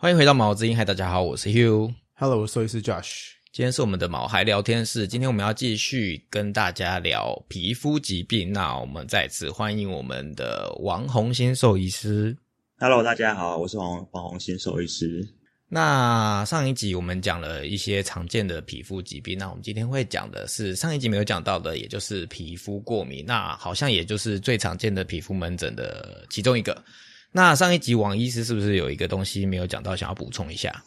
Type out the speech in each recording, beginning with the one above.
欢迎回到毛之音，嗨，大家好，我是 Hugh。Hello，我是兽医师 Josh。今天是我们的毛孩聊天室，今天我们要继续跟大家聊皮肤疾病。那我们再次欢迎我们的王红新兽医师。Hello，大家好，我是王王红新兽医师。那上一集我们讲了一些常见的皮肤疾病，那我们今天会讲的是上一集没有讲到的，也就是皮肤过敏。那好像也就是最常见的皮肤门诊的其中一个。那上一集王医师是不是有一个东西没有讲到，想要补充一下？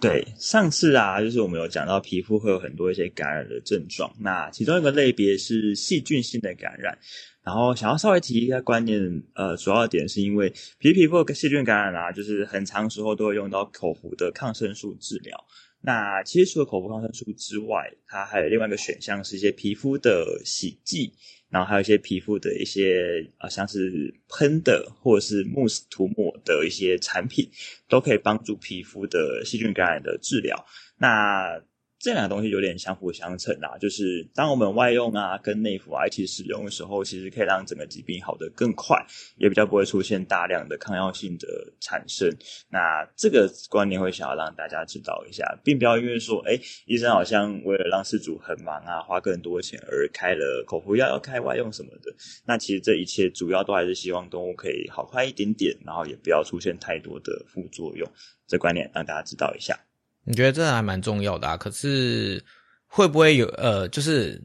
对，上次啊，就是我们有讲到皮肤会有很多一些感染的症状，那其中一个类别是细菌性的感染。然后想要稍微提一下观念，呃，主要的点是因为皮皮肤的细菌感染啊，就是很长时候都会用到口服的抗生素治疗。那其实除了口服抗生素之外，它还有另外一个选项是一些皮肤的洗剂，然后还有一些皮肤的一些啊，像是喷的或者是慕斯涂抹的一些产品，都可以帮助皮肤的细菌感染的治疗。那这两个东西有点相辅相成啊，就是当我们外用啊跟内服啊一起使用的时候，其实可以让整个疾病好得更快，也比较不会出现大量的抗药性的产生。那这个观念会想要让大家知道一下，并不要因为说，哎，医生好像为了让事主很忙啊，花更多钱而开了口服药，要开外用什么的。那其实这一切主要都还是希望动物可以好快一点点，然后也不要出现太多的副作用。这观念让大家知道一下。你觉得这还蛮重要的啊？可是会不会有呃，就是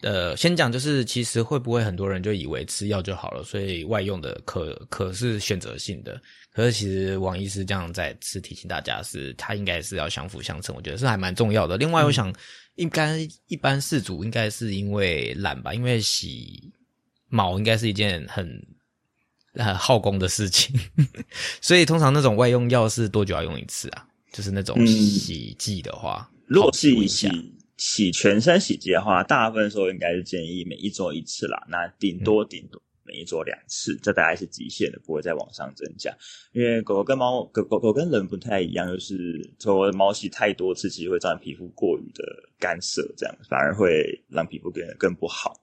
呃，先讲就是，其实会不会很多人就以为吃药就好了，所以外用的可可是选择性的。可是其实王医师这样再次提醒大家是，他应该是要相辅相成，我觉得是还蛮重要的。另外，我想应该一般事主应该是因为懒吧，因为洗毛应该是一件很。很耗工的事情，所以通常那种外用药是多久要用一次啊？就是那种洗剂的话，嗯、如果是以洗洗全身洗剂的话，大部分时候应该是建议每一周一次啦。那顶多顶多每一周两次，这大概是极限的，不会再往上增加。因为狗狗跟猫狗狗狗跟人不太一样，就是说猫洗太多次，其实会造成皮肤过于的干涩，这样反而会让皮肤变得更不好。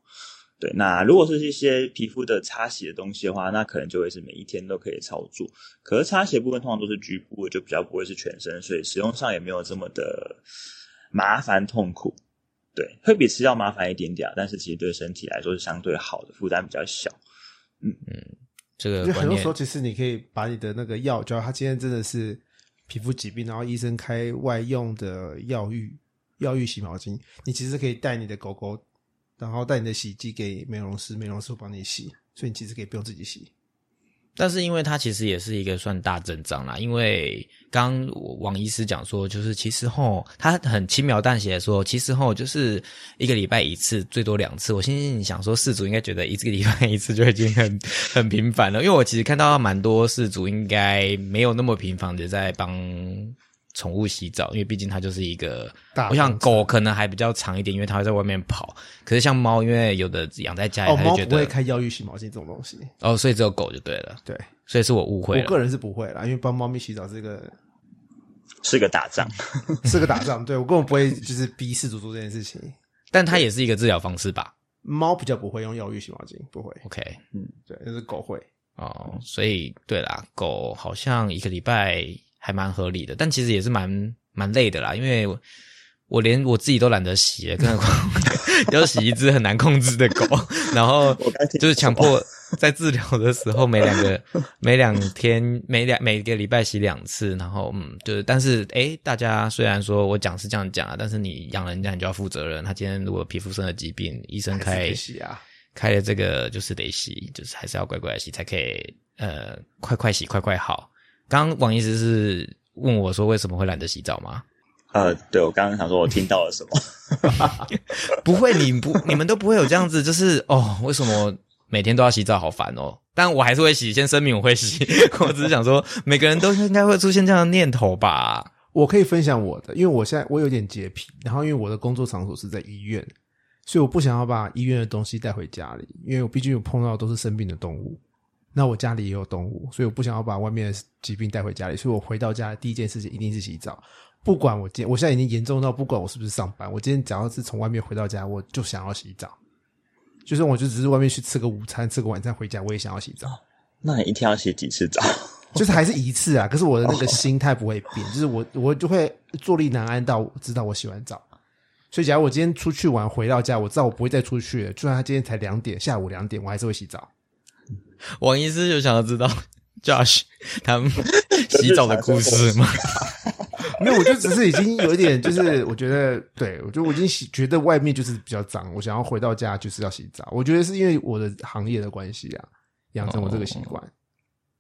对，那如果是一些皮肤的擦洗的东西的话，那可能就会是每一天都可以操作。可是擦洗部分通常都是局部，就比较不会是全身，所以使用上也没有这么的麻烦痛苦。对，会比吃药麻烦一点点，但是其实对身体来说是相对好的，负担比较小。嗯嗯，这个就很多时候其实你可以把你的那个药，只要他今天真的是皮肤疾病，然后医生开外用的药浴药浴洗毛巾，你其实可以带你的狗狗。然后带你的洗剂给美容师，美容师帮你洗，所以你其实可以不用自己洗。但是因为它其实也是一个算大阵仗啦，因为刚王医师讲说，就是其实吼，他很轻描淡写的说，其实吼就是一个礼拜一次，最多两次。我心里想说，事主应该觉得一个礼拜一次就已经很 很频繁了，因为我其实看到蛮多事主应该没有那么频繁的在帮。宠物洗澡，因为毕竟它就是一个，我想狗可能还比较长一点，因为它会在外面跑。可是像猫，因为有的养在家里，哦，猫不会开药浴洗毛巾这种东西。哦，所以只有狗就对了。对，所以是我误会了。我个人是不会啦，因为帮猫咪洗澡这个是个打仗，是个打仗。对我根本不会就是逼饲主做这件事情。但它也是一个治疗方式吧？猫比较不会用药浴洗毛巾，不会。OK，嗯，对，但是狗会。哦，所以对啦，狗好像一个礼拜。还蛮合理的，但其实也是蛮蛮累的啦，因为我，我连我自己都懒得洗，更何况 要洗一只很难控制的狗，然后就是强迫在治疗的时候每两个每两天每两每个礼拜洗两次，然后嗯，就是但是诶，大家虽然说我讲是这样讲啊，但是你养人家你就要负责任，他今天如果皮肤生了疾病，医生开洗啊，开了这个就是得洗，就是还是要乖乖洗才可以，呃，快快洗快快好。刚刚王医师是问我说为什么会懒得洗澡吗？呃，对我刚刚想说我听到了什么？不会，你不你们都不会有这样子，就是哦，为什么每天都要洗澡，好烦哦。但我还是会洗，先声明我会洗。我只是想说，每个人都应该会出现这样的念头吧。我可以分享我的，因为我现在我有点洁癖，然后因为我的工作场所是在医院，所以我不想要把医院的东西带回家里，因为我毕竟有碰到都是生病的动物。那我家里也有动物，所以我不想要把外面的疾病带回家里，所以我回到家第一件事情一定是洗澡。不管我今天我现在已经严重到不管我是不是上班，我今天只要是从外面回到家，我就想要洗澡。就是我就只是外面去吃个午餐、吃个晚餐回家，我也想要洗澡。那你一天要洗几次澡？就是还是一次啊，可是我的那个心态不会变，就是我我就会坐立难安到我知道我洗完澡。所以，假如我今天出去玩回到家，我知道我不会再出去了。就算他今天才两点，下午两点，我还是会洗澡。王医师就想要知道 Josh 他们洗澡的故事吗？没有，我就只是已经有一点，就是我觉得，对我觉得我已经洗，觉得外面就是比较脏，我想要回到家就是要洗澡。我觉得是因为我的行业的关系啊，养成我这个习惯。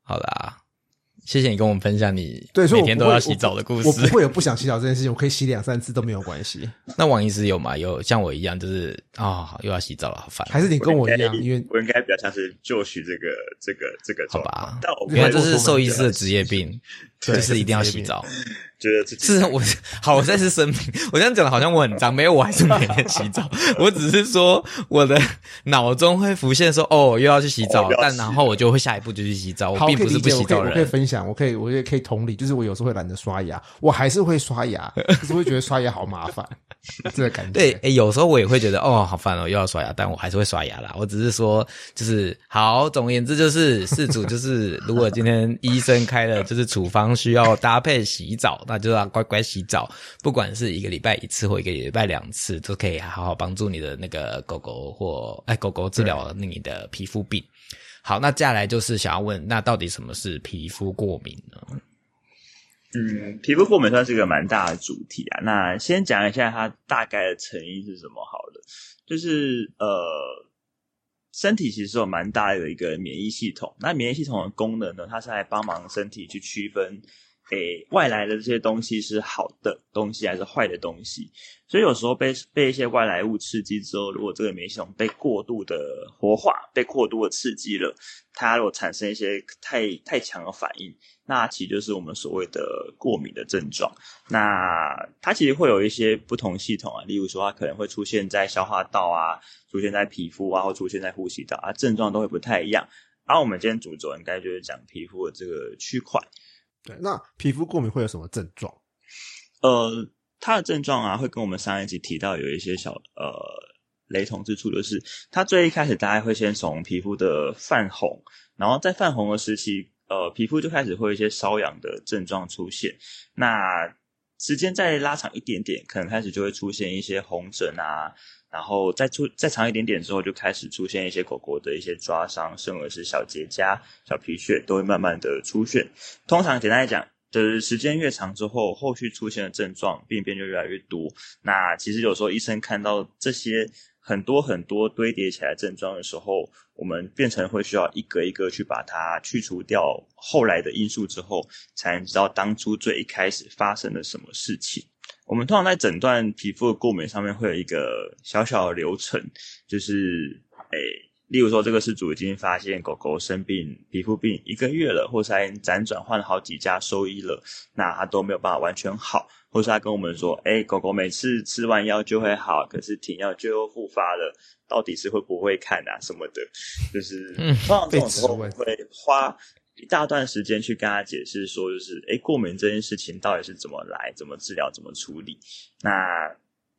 好啦。谢谢你跟我们分享你对，所以每天都要洗澡的故事。我不会有不想洗澡这件事情，我可以洗两三次都没有关系。那王医师有吗？有像我一样，就是啊，又要洗澡了，好烦。还是你跟我一样？因为我应该比较像是就许这个这个这个好吧？原来这是兽医师的职业病，就是一定要洗澡。觉得自己是我好，我再是声明，我这样讲的好像我很脏，没有，我还是每天洗澡。我只是说我的脑中会浮现说，哦，又要去洗澡，但然后我就会下一步就去洗澡。我并不是不洗澡人。我可以分享，我可以，我也可以同理，就是我有时候会懒得刷牙，我还是会刷牙，可是会觉得刷牙好麻烦，这个感觉。对，哎，有时候我也会觉得，哦，好烦哦，又要刷牙，但我还是会刷牙啦。我只是说，就是好，总而言之，就是 事主就是，如果今天医生开了就是处方需要搭配洗澡。那就要乖乖洗澡，不管是一个礼拜一次或一个礼拜两次，都可以好好帮助你的那个狗狗或哎狗狗治疗你的皮肤病。好，那接下来就是想要问，那到底什么是皮肤过敏呢？嗯，皮肤过敏算是一个蛮大的主题啊。那先讲一下它大概的成因是什么好了，就是呃，身体其实有蛮大的一个免疫系统，那免疫系统的功能呢，它是来帮忙身体去区分。诶，外来的这些东西是好的东西还是坏的东西？所以有时候被被一些外来物刺激之后，如果这个免疫系统被过度的活化，被过度的刺激了，它如果产生一些太太强的反应，那其实就是我们所谓的过敏的症状。那它其实会有一些不同系统啊，例如说它可能会出现在消化道啊，出现在皮肤啊，或出现在呼吸道啊，症状都会不太一样。而我们今天主轴应该就是讲皮肤的这个区块。对，那皮肤过敏会有什么症状？呃，它的症状啊，会跟我们上一集提到有一些小呃雷同之处，就是它最一开始大家会先从皮肤的泛红，然后在泛红的时期，呃，皮肤就开始会有一些瘙痒的症状出现。那时间再拉长一点点，可能开始就会出现一些红疹啊。然后再出再长一点点之后，就开始出现一些狗狗的一些抓伤，甚至是小结痂、小皮屑，都会慢慢的出现。通常简单来讲，就是时间越长之后，后续出现的症状病变就越来越多。那其实有时候医生看到这些很多很多堆叠起来症状的时候，我们变成会需要一个一个去把它去除掉后来的因素之后，才能知道当初最一开始发生了什么事情。我们通常在诊断皮肤的过敏上面会有一个小小的流程，就是诶，例如说这个事主已经发现狗狗生病皮肤病一个月了，或是辗转换了好几家兽医了，那他都没有办法完全好，或是他跟我们说，哎，狗狗每次吃完药就会好，可是停药就又复发了，到底是会不会看啊什么的，就是通常这种时候会花。一大段时间去跟他解释说，就是哎过敏这件事情到底是怎么来、怎么治疗、怎么处理。那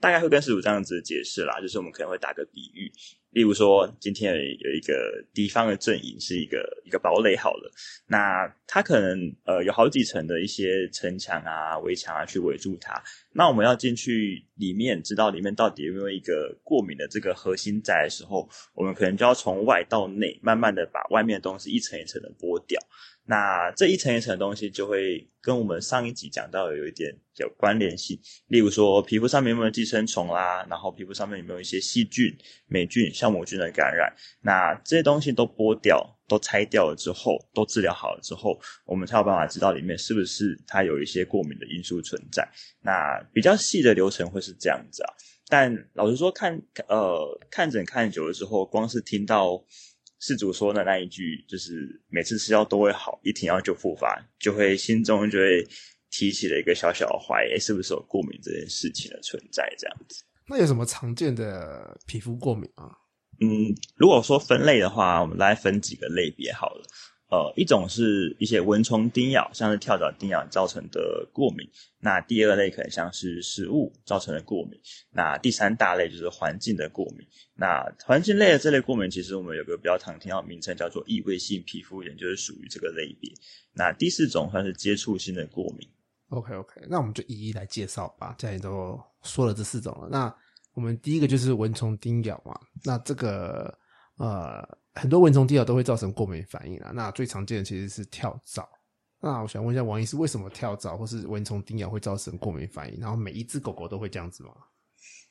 大概会跟师傅这样子解释啦，就是我们可能会打个比喻。例如说，今天有一个敌方的阵营是一个一个堡垒，好了，那它可能呃有好几层的一些城墙啊、围墙啊去围住它。那我们要进去里面，知道里面到底有没有一个过敏的这个核心在的时候，我们可能就要从外到内，慢慢的把外面的东西一层一层的剥掉。那这一层一层的东西就会跟我们上一集讲到有一点有关联性，例如说皮肤上面有没有寄生虫啦，然后皮肤上面有没有一些细菌、霉菌、酵母菌的感染，那这些东西都剥掉、都拆掉了之后，都治疗好了之后，我们才有办法知道里面是不是它有一些过敏的因素存在。那比较细的流程会是这样子啊，但老实说，看呃看诊看久了之后，光是听到。事主说的那一句，就是每次吃药都会好，一停药就复发，就会心中就会提起了一个小小的怀疑，是不是有过敏这件事情的存在？这样子。那有什么常见的皮肤过敏啊？嗯，如果说分类的话，我们来分几个类别好了。呃，一种是一些蚊虫叮咬，像是跳蚤叮咬造成的过敏。那第二类可能像是食物造成的过敏。那第三大类就是环境的过敏。那环境类的这类过敏，其实我们有个比较常听到名称叫做异位性皮肤炎，就是属于这个类别。那第四种算是接触性的过敏。OK OK，那我们就一一来介绍吧。既然都说了这四种了，那我们第一个就是蚊虫叮咬嘛。那这个呃。很多蚊虫叮咬都会造成过敏反应啊，那最常见的其实是跳蚤。那我想问一下王医师，为什么跳蚤或是蚊虫叮咬会造成过敏反应？然后每一只狗狗都会这样子吗？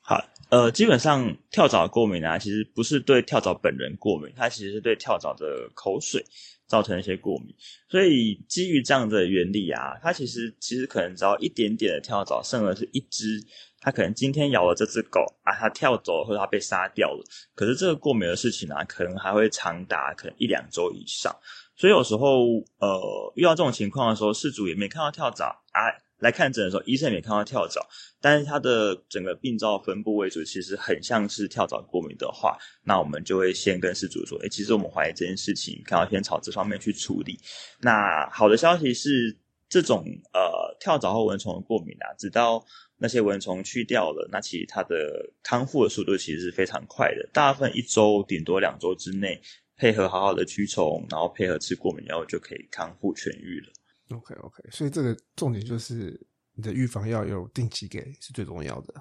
好，呃，基本上跳蚤过敏啊，其实不是对跳蚤本人过敏，它其实是对跳蚤的口水造成一些过敏。所以基于这样的原理啊，它其实其实可能只要一点点的跳蚤，甚至是一只。它可能今天咬了这只狗啊，它跳走或者它被杀掉了。可是这个过敏的事情呢，可能还会长达可能一两周以上。所以有时候呃遇到这种情况的时候，事主也没看到跳蚤啊，来看诊的时候医生也没看到跳蚤，但是它的整个病灶分布位置其实很像是跳蚤过敏的话，那我们就会先跟事主说，哎，其实我们怀疑这件事情，看要先朝这方面去处理。那好的消息是，这种呃跳蚤或蚊虫的过敏啊，直到那些蚊虫去掉了，那其实它的康复的速度其实是非常快的，大部分一周顶多两周之内，配合好好的驱虫，然后配合吃过敏药就可以康复痊愈了。OK OK，所以这个重点就是你的预防药有定期给是最重要的。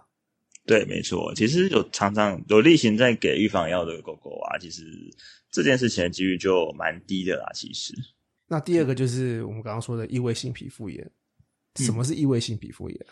对，没错，其实有常常有例行在给预防药的狗狗啊，其实这件事情的几率就蛮低的啦。其实，那第二个就是我们刚刚说的异位性皮肤炎，什么是异位性皮肤炎？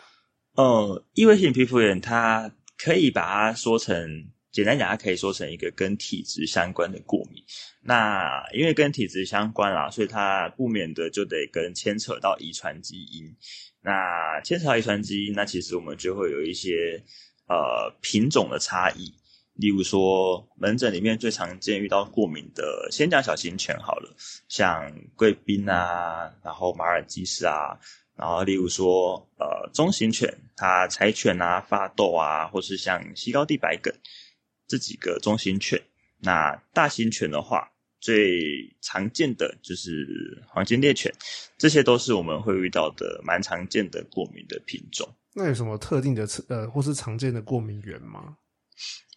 呃，异位性皮肤炎，它可以把它说成，简单讲，它可以说成一个跟体质相关的过敏。那因为跟体质相关啦，所以它不免的就得跟牵扯到遗传基因。那牵扯到遗传基因，那其实我们就会有一些呃品种的差异。例如说，门诊里面最常见遇到过敏的，先讲小型犬好了，像贵宾啊，然后马尔济斯啊。然后，例如说，呃，中型犬，它柴犬啊、发豆啊，或是像西高地白梗这几个中型犬。那大型犬的话，最常见的就是黄金猎犬，这些都是我们会遇到的蛮常见的过敏的品种。那有什么特定的呃，或是常见的过敏源吗？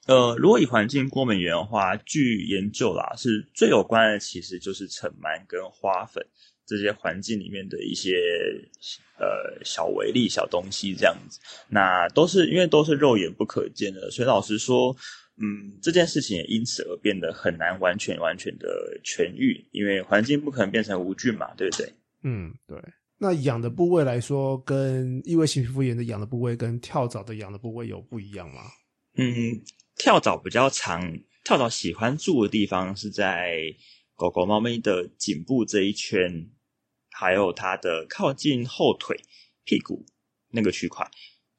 呃，如果以环境过敏源的话，据研究啦，是最有关的，其实就是尘螨跟花粉。这些环境里面的一些呃小微粒、小东西这样子，那都是因为都是肉眼不可见的，所以老实说，嗯，这件事情也因此而变得很难完全完全的痊愈，因为环境不可能变成无菌嘛，对不对？嗯，对。那痒的部位来说，跟异位性皮肤炎的痒的部位跟跳蚤的痒的部位有不一样吗？嗯，跳蚤比较长，跳蚤喜欢住的地方是在狗狗、猫咪的颈部这一圈。还有它的靠近后腿、屁股那个区块，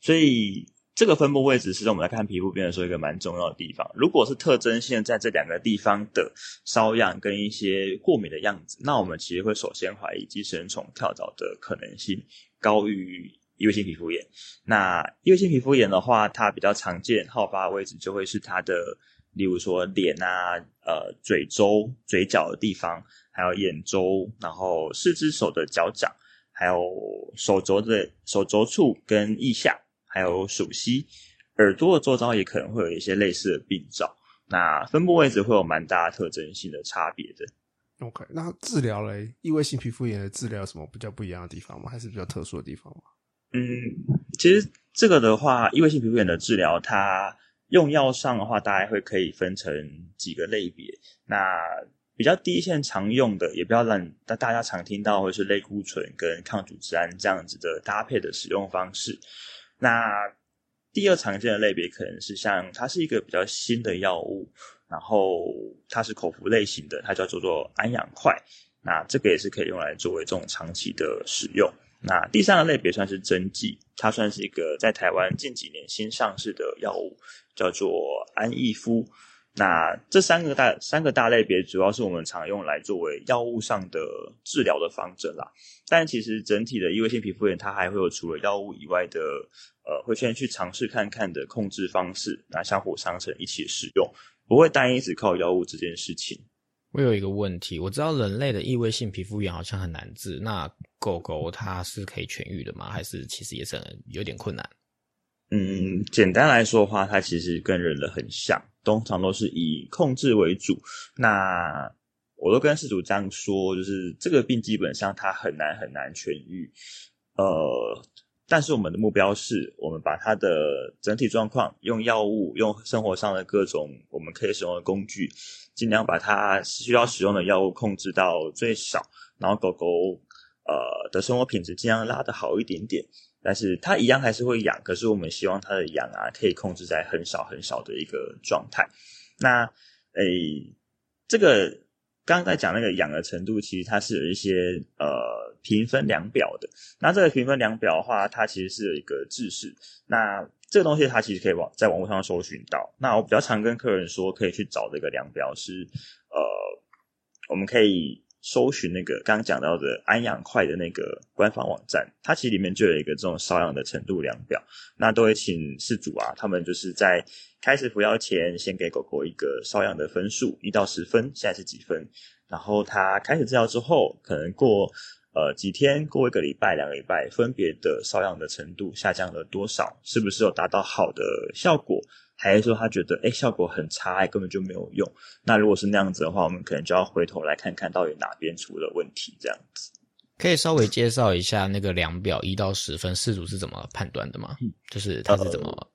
所以这个分布位置是我们来看皮肤病的时候一个蛮重要的地方。如果是特征现在这两个地方的瘙痒跟一些过敏的样子，那我们其实会首先怀疑寄生虫跳蚤的可能性高于异位性皮肤炎。那异位性皮肤炎的话，它比较常见好发的位置就会是它的，例如说脸啊、呃嘴周、嘴角的地方。还有眼周，然后四只手的脚掌，还有手肘的手肘处跟腋下，还有属膝，耳朵的周遭也可能会有一些类似的病灶。那分布位置会有蛮大特征性的差别的。OK，那治疗嘞，异位性皮肤炎的治疗什么比较不一样的地方吗？还是比较特殊的地方吗？嗯，其实这个的话，异位性皮肤炎的治疗，它用药上的话，大概会可以分成几个类别。那比较低线常用的，也不要让大大家常听到，或是类固醇跟抗组织胺这样子的搭配的使用方式。那第二常见的类别可能是像它是一个比较新的药物，然后它是口服类型的，它叫做做安养快。那这个也是可以用来作为这种长期的使用。那第三个类别算是针剂，它算是一个在台湾近几年新上市的药物，叫做安逸夫。那这三个大三个大类别，主要是我们常用来作为药物上的治疗的方针啦。但其实整体的异位性皮肤炎，它还会有除了药物以外的，呃，会先去尝试看看的控制方式，那相互相成一起使用，不会单一只靠药物这件事情。我有一个问题，我知道人类的异位性皮肤炎好像很难治，那狗狗它是可以痊愈的吗？还是其实也是很有点困难？嗯，简单来说的话，它其实跟人的很像，通常都是以控制为主。那我都跟事主这样说，就是这个病基本上它很难很难痊愈。呃，但是我们的目标是，我们把它的整体状况用药物、用生活上的各种我们可以使用的工具。尽量把它需要使用的药物控制到最少，然后狗狗呃的生活品质尽量拉得好一点点。但是它一样还是会痒，可是我们希望它的痒啊可以控制在很少很少的一个状态。那诶，这个刚刚在讲那个痒的程度，其实它是有一些呃评分量表的。那这个评分量表的话，它其实是有一个制式。那这个东西它其实可以网在网络上搜寻到。那我比较常跟客人说，可以去找这个量表是，呃，我们可以搜寻那个刚刚讲到的安养快的那个官方网站，它其实里面就有一个这种瘙痒的程度量表。那都会请饲主啊，他们就是在开始服药前，先给狗狗一个瘙痒的分数，一到十分，现在是几分？然后它开始治疗之后，可能过。呃，几天过一个礼拜、两个礼拜，分别的瘙痒的程度下降了多少？是不是有达到好的效果？还是说他觉得哎效果很差，根本就没有用？那如果是那样子的话，我们可能就要回头来看看到底哪边出了问题。这样子可以稍微介绍一下那个量表一到十分，事主是怎么判断的吗？就是他是怎么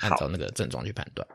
按照那个症状去判断？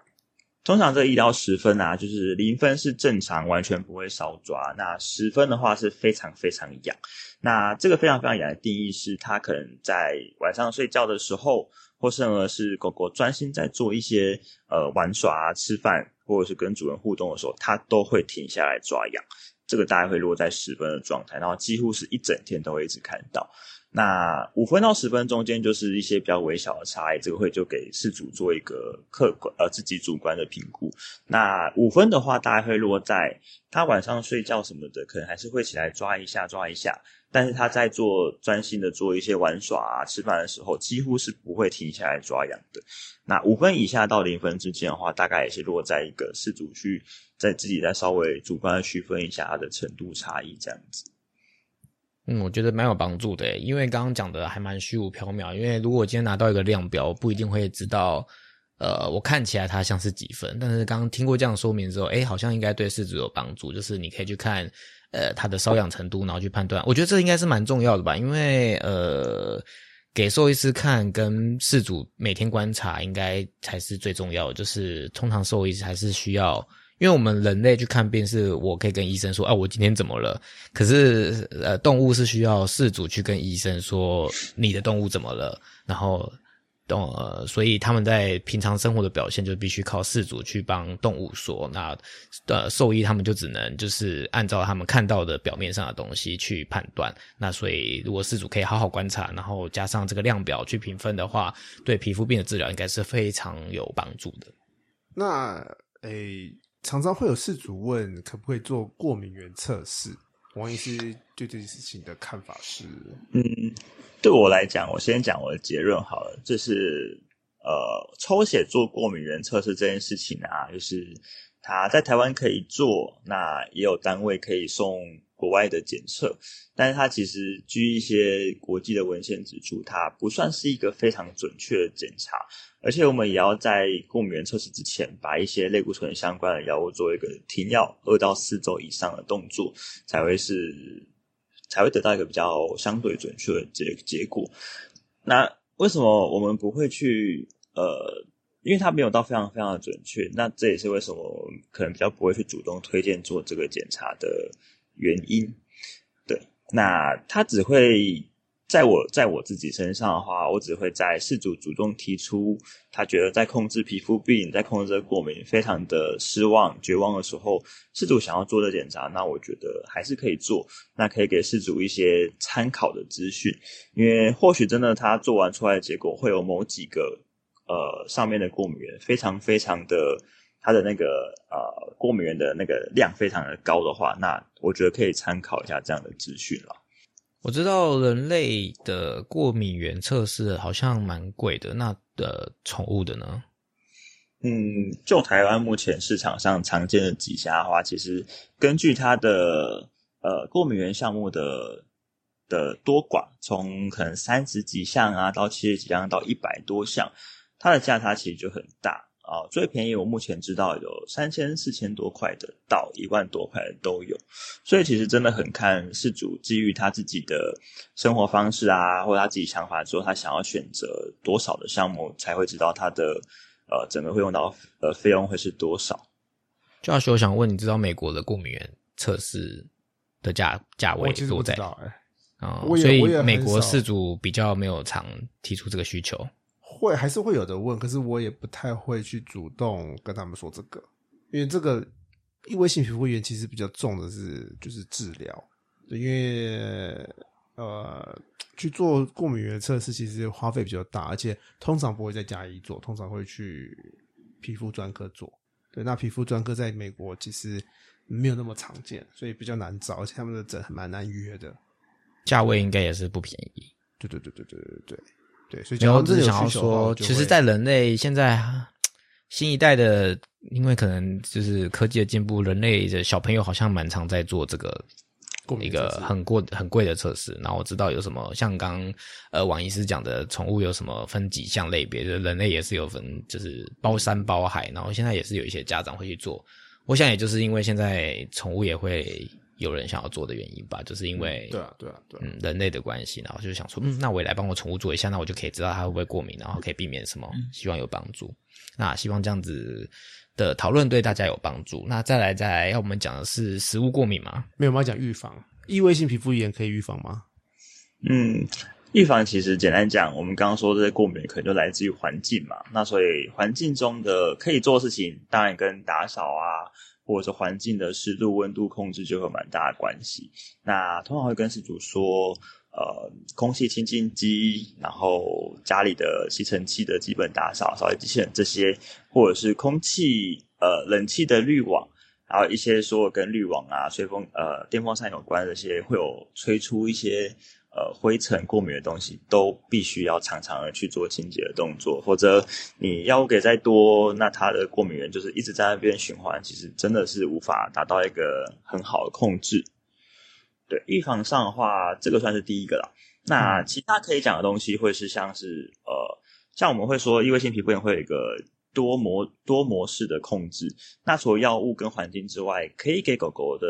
通常这一到十分啊，就是零分是正常，完全不会烧抓。那十分的话是非常非常痒。那这个非常非常痒的定义是，它可能在晚上睡觉的时候，或是呢是狗狗专心在做一些呃玩耍啊、吃饭，或者是跟主人互动的时候，它都会停下来抓痒。这个大概会落在十分的状态，然后几乎是一整天都会一直看到。那五分到十分中间就是一些比较微小的差异，这个会就给事主做一个客观呃自己主观的评估。那五分的话，大概会落在他晚上睡觉什么的，可能还是会起来抓一下抓一下，但是他在做专心的做一些玩耍啊、吃饭的时候，几乎是不会停下来抓痒的。那五分以下到零分之间的话，大概也是落在一个事主去在自己再稍微主观的区分一下它的程度差异这样子。嗯，我觉得蛮有帮助的，因为刚刚讲的还蛮虚无缥缈。因为如果今天拿到一个量表，不一定会知道，呃，我看起来它像是几分。但是刚刚听过这样说明之后，哎，好像应该对事主有帮助。就是你可以去看，呃，它的瘙痒程度，然后去判断。我觉得这应该是蛮重要的吧，因为呃，给兽医师看跟事主每天观察，应该才是最重要的。就是通常兽医师还是需要。因为我们人类去看病，是我可以跟医生说，啊，我今天怎么了？可是，呃，动物是需要饲主去跟医生说，你的动物怎么了？然后，动，呃，所以他们在平常生活的表现就必须靠饲主去帮动物说。那，呃，兽医他们就只能就是按照他们看到的表面上的东西去判断。那所以，如果饲主可以好好观察，然后加上这个量表去评分的话，对皮肤病的治疗应该是非常有帮助的。那，诶。常常会有事主问，可不可以做过敏原测试？王医师对这件事情的看法是：嗯，对我来讲，我先讲我的结论好了。就是呃，抽血做过敏原测试这件事情啊，就是他在台湾可以做，那也有单位可以送。国外的检测，但是它其实据一些国际的文献指出，它不算是一个非常准确的检查，而且我们也要在过敏原测试之前，把一些类固醇相关的药物做一个停药二到四周以上的动作，才会是才会得到一个比较相对准确的结结果。那为什么我们不会去呃？因为它没有到非常非常的准确，那这也是为什么可能比较不会去主动推荐做这个检查的。原因，对，那他只会在我在我自己身上的话，我只会在事主主动提出，他觉得在控制皮肤病、在控制过敏，非常的失望、绝望的时候，事主想要做的检查，那我觉得还是可以做，那可以给事主一些参考的资讯，因为或许真的他做完出来的结果会有某几个呃上面的过敏源非常非常的。它的那个呃过敏原的那个量非常的高的话，那我觉得可以参考一下这样的资讯了。我知道人类的过敏原测试好像蛮贵的，那的宠物的呢？嗯，就台湾目前市场上常见的几家的话，其实根据它的呃过敏源项目的的多寡，从可能三十几项啊，到七十几项，到一百多项，它的价差其实就很大啊。最便宜我目前知道有三千、四千多块的，到一万多块的都有。所以其实真的很看事主基于他自己的生活方式啊，或者他自己想法之后，他想要选择多少的项目，才会知道他的。呃，整个会用到呃费用会是多少？就要我想问，你知道美国的过敏源测试的价价位多在？啊，所以美国事主比较没有常提出这个需求，会还是会有的问，可是我也不太会去主动跟他们说这个，因为这个异位性皮肤炎其实比较重的是就是治疗，因为。呃，去做过敏原测试其实花费比较大，而且通常不会在家医做，通常会去皮肤专科做。对，那皮肤专科在美国其实没有那么常见，所以比较难找，而且他们的诊蛮难预约的，价位应该也是不便宜。对对对对对对对对，所以然后只是想要说，其实，在人类现在新一代的，因为可能就是科技的进步，人类的小朋友好像蛮常在做这个。一个很过很贵的测试，然后我知道有什么，像刚呃王医师讲的，宠物有什么分几项类别，就是人类也是有分，就是包山包海，然后现在也是有一些家长会去做，我想也就是因为现在宠物也会有人想要做的原因吧，就是因为对啊对啊对，嗯人类的关系，然后就想说，嗯那我也来帮我宠物做一下，那我就可以知道它会不会过敏，然后可以避免什么，希望有帮助，那希望这样子。的讨论对大家有帮助。那再来，再来，要我们讲的是食物过敏吗？没有，我们要讲预防。异位性皮肤炎可以预防吗？嗯，预防其实简单讲，我们刚刚说这些过敏可能就来自于环境嘛。那所以环境中的可以做的事情，当然跟打扫啊，或者环境的湿度、温度控制就有蛮大的关系。那通常会跟事主说。呃，空气清净机，然后家里的吸尘器的基本打扫，扫地机器人这些，或者是空气呃冷气的滤网，还有一些说跟滤网啊、吹风呃电风扇有关这些，会有吹出一些呃灰尘过敏的东西，都必须要常常的去做清洁的动作，否则你药物给再多，那它的过敏源就是一直在那边循环，其实真的是无法达到一个很好的控制。对预防上的话，这个算是第一个了。那其他可以讲的东西，会是像是呃，像我们会说，异位性皮肤炎会有一个多模多模式的控制。那除了药物跟环境之外，可以给狗狗的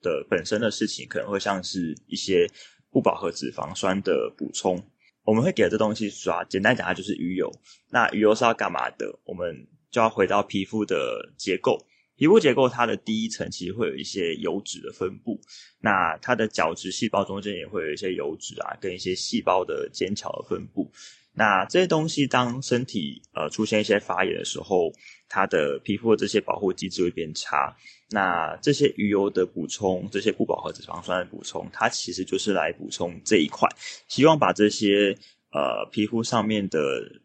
的本身的事情，可能会像是一些不饱和脂肪酸的补充。我们会给这东西刷，简单讲，它就是鱼油。那鱼油是要干嘛的？我们就要回到皮肤的结构。皮肤结构它的第一层其实会有一些油脂的分布，那它的角质细胞中间也会有一些油脂啊，跟一些细胞的尖桥的分布。那这些东西当身体呃出现一些发炎的时候，它的皮肤的这些保护机制会变差。那这些鱼油的补充，这些不饱和脂肪酸的补充，它其实就是来补充这一块，希望把这些呃皮肤上面的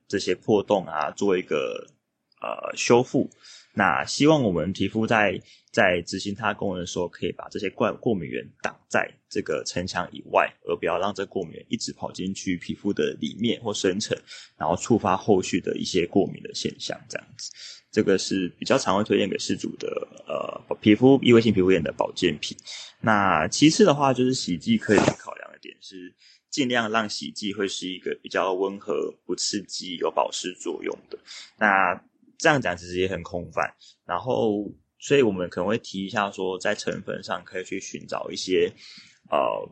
这些破洞啊做一个呃修复。那希望我们皮肤在在执行它功能的时候，可以把这些过过敏源挡在这个城墙以外，而不要让这过敏源一直跑进去皮肤的里面或深层，然后触发后续的一些过敏的现象。这样子，这个是比较常会推荐给失主的呃皮肤异位性皮肤炎的保健品。那其次的话，就是洗剂可以去考量的点是，尽量让洗剂会是一个比较温和、不刺激、有保湿作用的。那这样讲其实也很空泛，然后，所以我们可能会提一下说，在成分上可以去寻找一些，呃，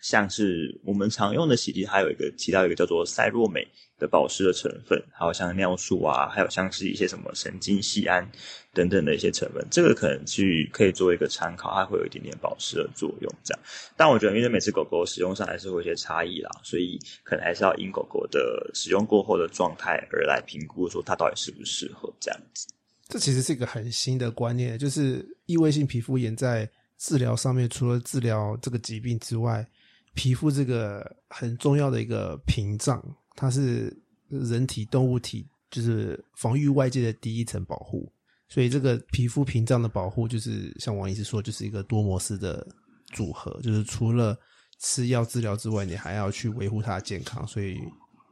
像是我们常用的洗剂，还有一个提到一个叫做赛洛美的保湿的成分，还有像尿素啊，还有像是一些什么神经酰胺等等的一些成分，这个可能去可以做一个参考，它会有一点点保湿的作用。这样，但我觉得因为每次狗狗使用上还是会有一些差异啦，所以可能还是要因狗狗的使用过后的状态而来评估，说它到底适不适合这样子。这其实是一个很新的观念，就是异位性皮肤炎在治疗上面，除了治疗这个疾病之外，皮肤这个很重要的一个屏障，它是人体动物体就是防御外界的第一层保护。所以这个皮肤屏障的保护，就是像王医师说，就是一个多模式的组合，就是除了吃药治疗之外，你还要去维护它的健康。所以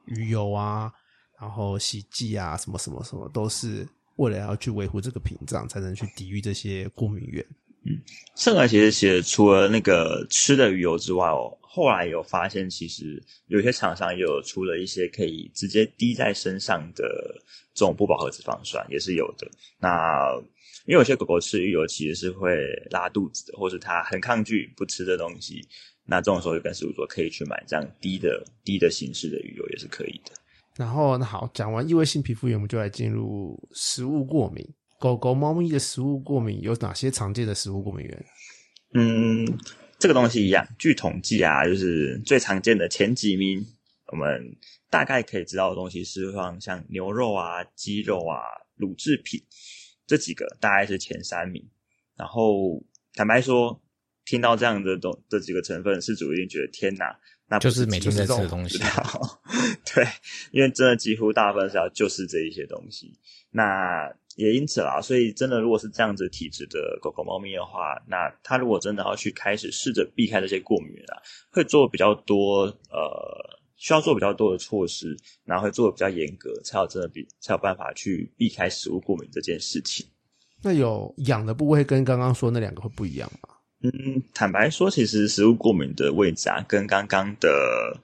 鱼油啊。然后洗剂啊，什么什么什么，都是为了要去维护这个屏障，才能去抵御这些过敏源。圣而其实其实除了那个吃的鱼油之外哦，后来有发现其实有些厂商也有出了一些可以直接滴在身上的这种不饱和脂肪酸，也是有的。那因为有些狗狗吃鱼油其实是会拉肚子的，或是它很抗拒不吃的东西，那这种时候就跟师傅说可以去买这样低的低的形式的鱼油也是可以的。然后那好，讲完异位性皮肤炎，我们就来进入食物过敏。狗狗、猫咪的食物过敏有哪些常见的食物过敏源？嗯，这个东西一样，据统计啊，就是最常见的前几名，我们大概可以知道的东西是像像牛肉啊、鸡肉啊、乳制品这几个，大概是前三名。然后坦白说，听到这样的东这几个成分，事主一定觉得天哪，那不就是每天在吃的东西 对，因为真的几乎大部分是要就是这一些东西。那也因此啦，所以真的如果是这样子体质的狗狗、猫咪的话，那它如果真的要去开始试着避开这些过敏源啊，会做比较多呃，需要做比较多的措施，然后会做的比较严格，才有真的比才有办法去避开食物过敏这件事情。那有痒的部位跟刚刚说那两个会不一样吗？嗯，坦白说，其实食物过敏的位置啊，跟刚刚的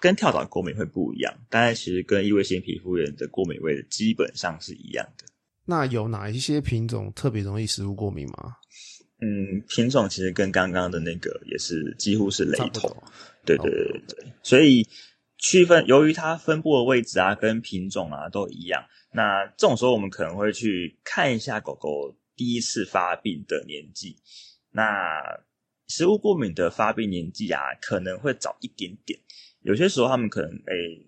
跟跳蚤过敏会不一样，但是其实跟异位性皮肤炎的过敏位置基本上是一样的。那有哪一些品种特别容易食物过敏吗？嗯，品种其实跟刚刚的那个也是几乎是雷同。对对对对对，所以区分由于它分布的位置啊，跟品种啊都一样，那这种时候我们可能会去看一下狗狗第一次发病的年纪。那食物过敏的发病年纪啊，可能会早一点点，有些时候他们可能诶。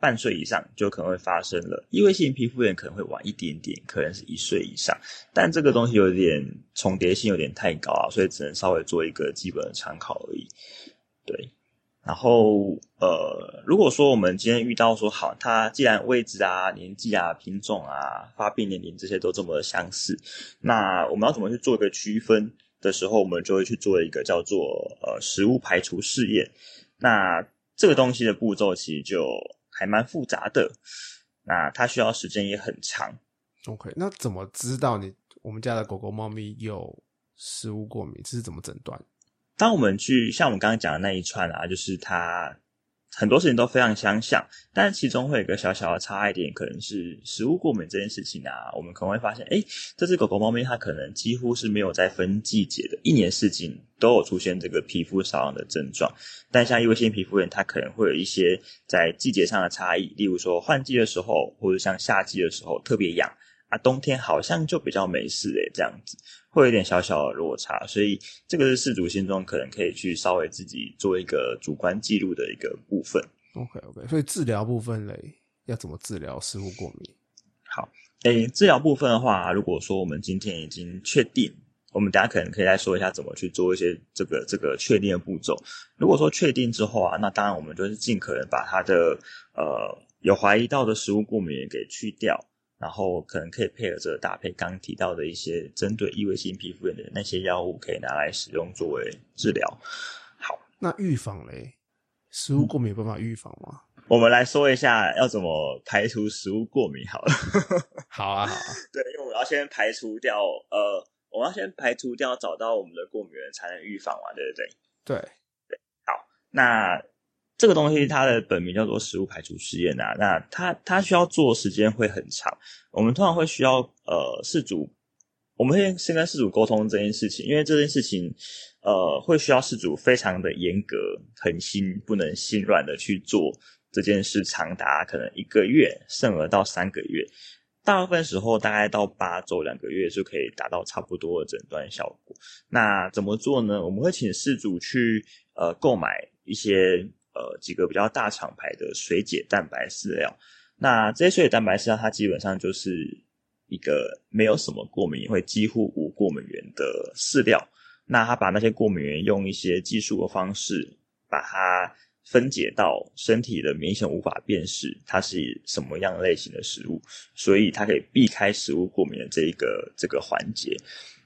半岁以上就可能会发生了，异位性皮肤炎可能会晚一点点，可能是一岁以上，但这个东西有点重叠性有点太高啊，所以只能稍微做一个基本的参考而已。对，然后呃，如果说我们今天遇到说好，它既然位置啊、年纪啊、品种啊、发病年龄这些都这么相似，那我们要怎么去做一个区分的时候，我们就会去做一个叫做呃食物排除试验。那这个东西的步骤其实就还蛮复杂的，那它需要时间也很长。OK，那怎么知道你我们家的狗狗、猫咪有食物过敏？这是怎么诊断？当我们去像我们刚刚讲的那一串啊，就是它很多事情都非常相像，但是其中会有一个小小的差异点，可能是食物过敏这件事情啊，我们可能会发现，哎，这只狗狗、猫咪它可能几乎是没有在分季节的，一年四季都有出现这个皮肤瘙痒的症状。但像异位性皮肤炎，它可能会有一些在季节上的差异，例如说换季的时候，或者像夏季的时候特别痒啊，冬天好像就比较没事诶，这样子会有一点小小的落差，所以这个是事主心中可能可以去稍微自己做一个主观记录的一个部分。OK OK，所以治疗部分嘞，要怎么治疗食物过敏？好诶，治疗部分的话，如果说我们今天已经确定，我们等一下可能可以再说一下怎么去做一些这个这个确定的步骤。如果说确定之后啊，那当然我们就是尽可能把它的呃有怀疑到的食物过敏源给去掉，然后可能可以配合着搭配刚提到的一些针对异位性皮肤炎的那些药物，可以拿来使用作为治疗。好那预防嘞，食物过敏有办法预防吗？我们来说一下要怎么排除食物过敏好了。好啊，好啊，对，因为我们要先排除掉，呃，我们要先排除掉找到我们的过敏源，才能预防嘛，对不对？对好，那这个东西它的本名叫做食物排除试验啊，那它它需要做时间会很长，我们通常会需要呃事主，我们会先跟事主沟通这件事情，因为这件事情呃会需要事主非常的严格、狠心，不能心软的去做这件事，长达可能一个月，甚而到三个月。大部分时候大概到八周两个月就可以达到差不多的诊断效果。那怎么做呢？我们会请事主去呃购买一些呃几个比较大厂牌的水解蛋白饲料。那这些水解蛋白饲料它基本上就是一个没有什么过敏，会几乎无过敏源的饲料。那它把那些过敏源用一些技术的方式把它分解到身体的明显无法辨识它是什么样类型的食物，所以它可以避开食物过敏的这一个这个环节。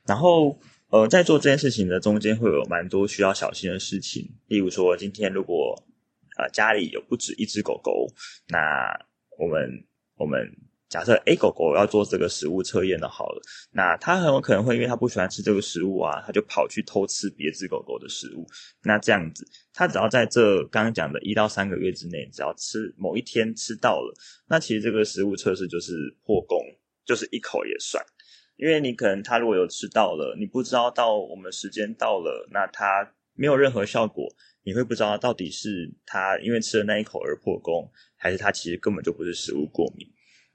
然后呃，在做这件事情的中间会有蛮多需要小心的事情，例如说今天如果呃家里有不止一只狗狗，那我们我们假设 A 狗狗要做这个食物测验的，好了，那它很有可能会因为它不喜欢吃这个食物啊，它就跑去偷吃别只狗狗的食物。那这样子，它只要在这刚刚讲的一到三个月之内，只要吃某一天吃到了，那其实这个食物测试就是破功，就是一口也算。因为你可能它如果有吃到了，你不知道到我们时间到了，那它没有任何效果，你会不知道到底是它因为吃了那一口而破功，还是它其实根本就不是食物过敏。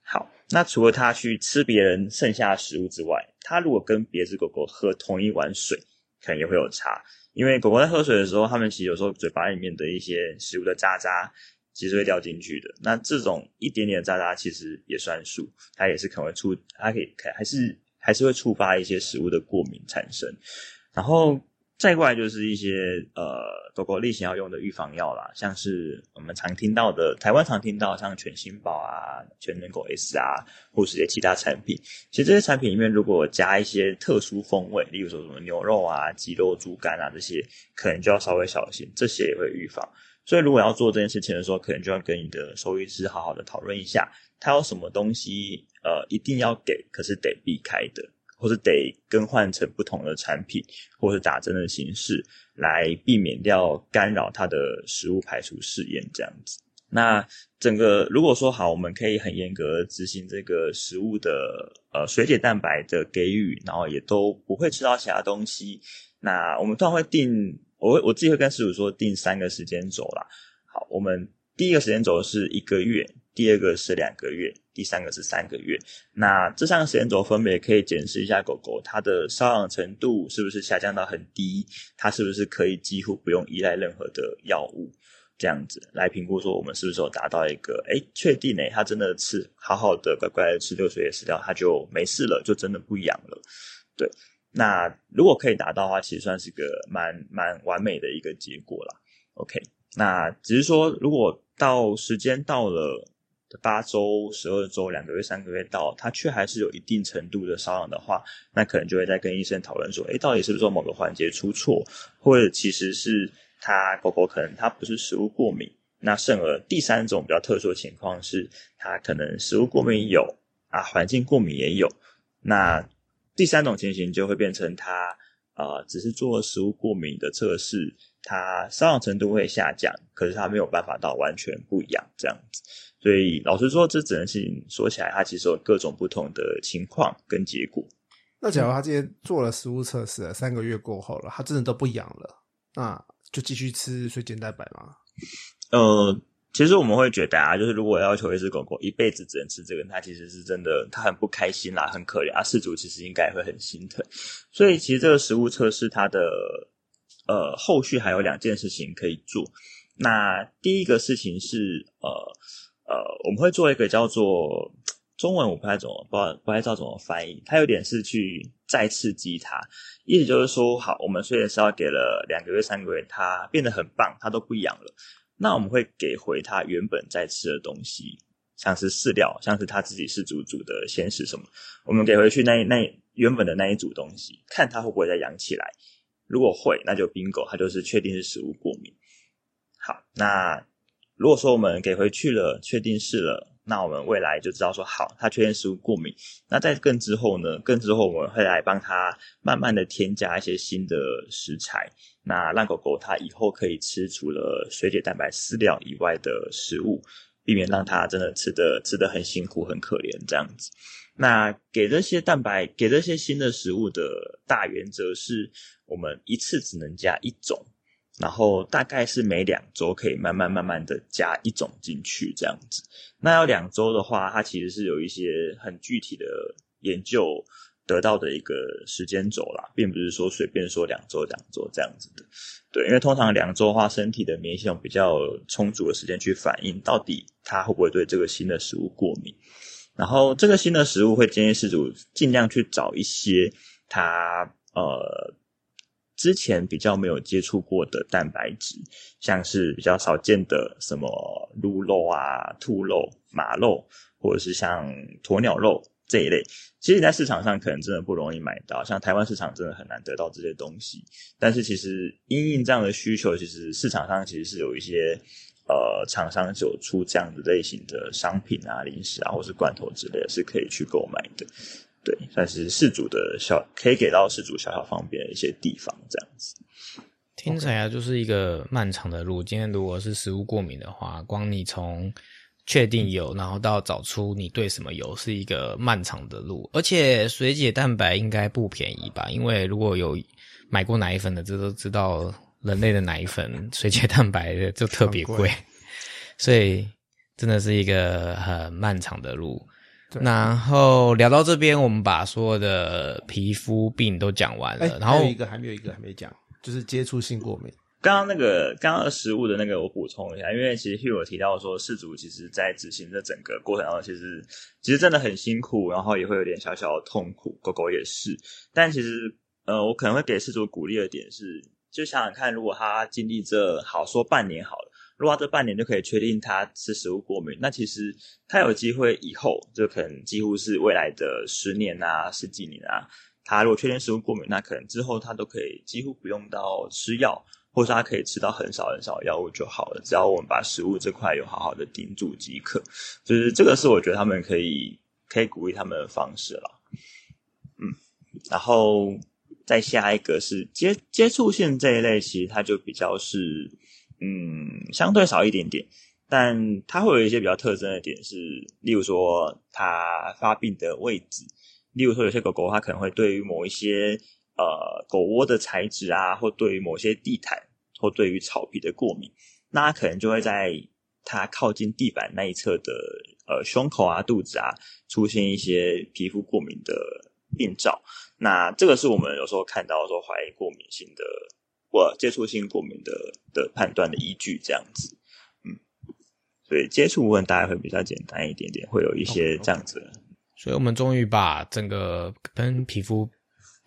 好，那除了它去吃别人剩下的食物之外，它如果跟别只狗狗喝同一碗水，可能也会有差。因为狗狗在喝水的时候，它们其实有时候嘴巴里面的一些食物的渣渣，其实会掉进去的。那这种一点点渣渣，其实也算数，它也是可能会触，它可以还是还是会触发一些食物的过敏产生。然后。再过来就是一些呃狗狗例行要用的预防药啦，像是我们常听到的，台湾常听到像全新宝啊、全能狗 S 啊，或是些其他产品。其实这些产品里面如果加一些特殊风味，例如说什么牛肉啊、鸡肉、猪肝啊这些，可能就要稍微小心，这些也会预防。所以如果要做这件事情的时候，可能就要跟你的兽医师好好的讨论一下，他有什么东西呃一定要给，可是得避开的。或是得更换成不同的产品，或是打针的形式，来避免掉干扰它的食物排除试验这样子。那整个如果说好，我们可以很严格执行这个食物的呃水解蛋白的给予，然后也都不会吃到其他东西。那我们通常会定，我我自己会跟师傅说定三个时间轴啦。好，我们第一个时间轴是一个月。第二个是两个月，第三个是三个月。那这三个时间轴分别可以检视一下狗狗它的瘙痒程度是不是下降到很低，它是不是可以几乎不用依赖任何的药物，这样子来评估说我们是不是有达到一个哎确定呢？它真的吃好好的乖乖的吃六水叶饲料，它就没事了，就真的不痒了。对，那如果可以达到的话，其实算是个蛮蛮完美的一个结果了。OK，那只是说如果到时间到了。八周、十二周、两个月、三个月到，它却还是有一定程度的瘙痒的话，那可能就会再跟医生讨论说，诶，到底是不是某个环节出错，或者其实是它狗狗可能它不是食物过敏，那甚而第三种比较特殊的情况是，它可能食物过敏有啊，环境过敏也有，那第三种情形就会变成它啊，只是做食物过敏的测试，它瘙痒程度会下降，可是它没有办法到完全不痒这样子。所以老实说，这整件事情说起来，它其实有各种不同的情况跟结果。那假如他今天做了食物测试了，三个月过后了，他真的都不痒了，那就继续吃水煎蛋白吗？呃，其实我们会觉得啊，就是如果要求一只狗狗一辈子只能吃这个，它其实是真的，它很不开心啦，很可怜啊。饲主其实应该会很心疼。所以其实这个食物测试，它的呃后续还有两件事情可以做。那第一个事情是呃。呃，我们会做一个叫做中文，我不太懂，不不太知道怎么翻译。它有点是去再刺激它，意思就是说，好，我们虽然是要给了两个月、三个月，它变得很棒，它都不痒了。那我们会给回它原本在吃的东西，像是饲料，像是它自己是煮煮的鲜食什么，我们给回去那那原本的那一组东西，看它会不会再痒起来。如果会，那就 bingo，它就是确定是食物过敏。好，那。如果说我们给回去了，确定是了，那我们未来就知道说好，它确定食物过敏。那在更之后呢？更之后我们会来帮它慢慢的添加一些新的食材，那让狗狗它以后可以吃除了水解蛋白饲料以外的食物，避免让它真的吃的吃的很辛苦很可怜这样子。那给这些蛋白，给这些新的食物的大原则是，我们一次只能加一种。然后大概是每两周可以慢慢慢慢的加一种进去这样子。那要两周的话，它其实是有一些很具体的研究得到的一个时间轴啦，并不是说随便说两周两周这样子的。对，因为通常两周的话，身体的免疫系统比较充足的时间去反应，到底它会不会对这个新的食物过敏。然后这个新的食物会建议饲主尽量去找一些它呃。之前比较没有接触过的蛋白质，像是比较少见的什么鹿肉啊、兔肉、马肉，或者是像鸵鸟肉这一类，其实，在市场上可能真的不容易买到。像台湾市场真的很难得到这些东西。但是，其实因应这样的需求，其实市场上其实是有一些呃厂商有出这样的类型的商品啊、零食啊，或是罐头之类的，是可以去购买的。对，算是事主的小，可以给到事主小小方便的一些地方，这样子。听起来就是一个漫长的路。今天如果是食物过敏的话，光你从确定有，然后到找出你对什么有，是一个漫长的路。而且水解蛋白应该不便宜吧？因为如果有买过奶粉的，这都知道，人类的奶粉水解蛋白的就特别贵，所以真的是一个很漫长的路。然后聊到这边，我们把所有的皮肤病都讲完了。然后一个还没有一个还没讲，就是接触性过敏。刚刚那个刚刚食物的那个，我补充一下，因为其实 Hugh 有提到说，事主其实在执行这整个过程当中，其实其实真的很辛苦，然后也会有点小小的痛苦，狗狗也是。但其实呃，我可能会给事主鼓励的点是，就想想看，如果他经历这好说半年好了，如果他这半年就可以确定他吃食物过敏，那其实他有机会以后就可能几乎是未来的十年啊、十几年啊，他如果确定食物过敏，那可能之后他都可以几乎不用到吃药。或者他可以吃到很少很少药物就好了，只要我们把食物这块有好好的盯住即可。就是这个是我觉得他们可以可以鼓励他们的方式了。嗯，然后再下一个是接接触性这一类，其实它就比较是嗯相对少一点点，但它会有一些比较特征的点是，例如说它发病的位置，例如说有些狗狗它可能会对于某一些呃狗窝的材质啊，或对于某些地毯。或对于草皮的过敏，那它可能就会在它靠近地板那一侧的呃胸口啊、肚子啊出现一些皮肤过敏的病灶。那这个是我们有时候看到说怀疑过敏性的或接触性过敏的的判断的依据，这样子。嗯，所以接触部分大概会比较简单一点点，会有一些这样子。所以我们终于把整个跟皮肤。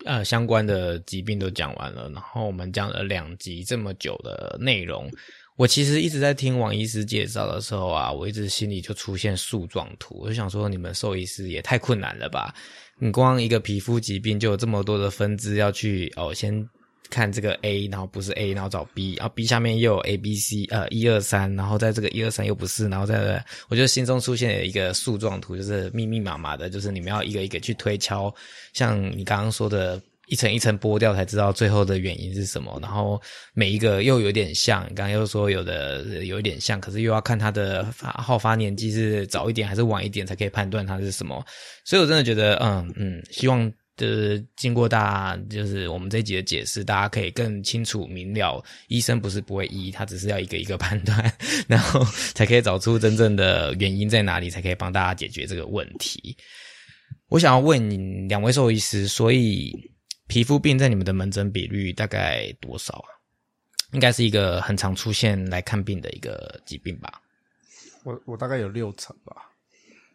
呃，相关的疾病都讲完了，然后我们讲了两集这么久的内容，我其实一直在听王医师介绍的时候啊，我一直心里就出现树状图，我就想说，你们兽医师也太困难了吧？你光一个皮肤疾病就有这么多的分支要去哦，先。看这个 A，然后不是 A，然后找 B，然后 B 下面又有 A、B、C，呃，一二三，然后在这个一二三又不是，然后在，我觉得心中出现了一个树状图，就是密密麻麻的，就是你们要一个一个去推敲，像你刚刚说的，一层一层剥掉才知道最后的原因是什么，然后每一个又有点像，刚刚又说有的有一点像，可是又要看它的发好发年纪是早一点还是晚一点才可以判断它是什么，所以我真的觉得，嗯嗯，希望。就是经过大家，就是我们这一集的解释，大家可以更清楚明了。医生不是不会医，他只是要一个一个判断，然后才可以找出真正的原因在哪里，才可以帮大家解决这个问题。我想要问两位兽医师，所以皮肤病在你们的门诊比率大概多少啊？应该是一个很常出现来看病的一个疾病吧？我我大概有六成吧。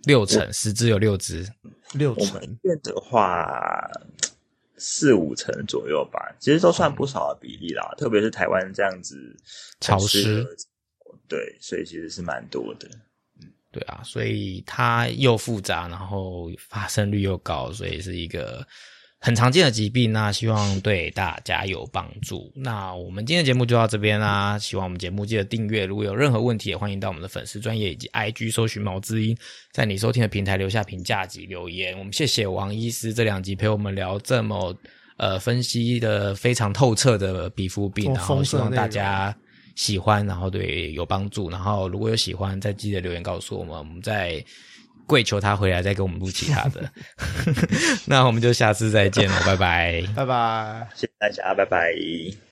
六成，十只有六只，六成的话四五成左右吧，其实都算不少的比例啦。特别是台湾这样子潮湿，对，所以其实是蛮多的。嗯，对啊，所以它又复杂，然后发生率又高，所以是一个。很常见的疾病，那希望对大家有帮助。那我们今天的节目就到这边啦，希望我们节目记得订阅。如果有任何问题，也欢迎到我们的粉丝专业以及 IG 搜寻毛知音，在你收听的平台留下评价及留言。我们谢谢王医师这两集陪我们聊这么呃分析的非常透彻的皮肤病，然后希望大家喜欢，然后对有帮助。然后如果有喜欢，再记得留言告诉我们，我们在。跪求他回来再给我们录其他的，那我们就下次再见了，拜拜，拜拜，谢谢大家，拜拜。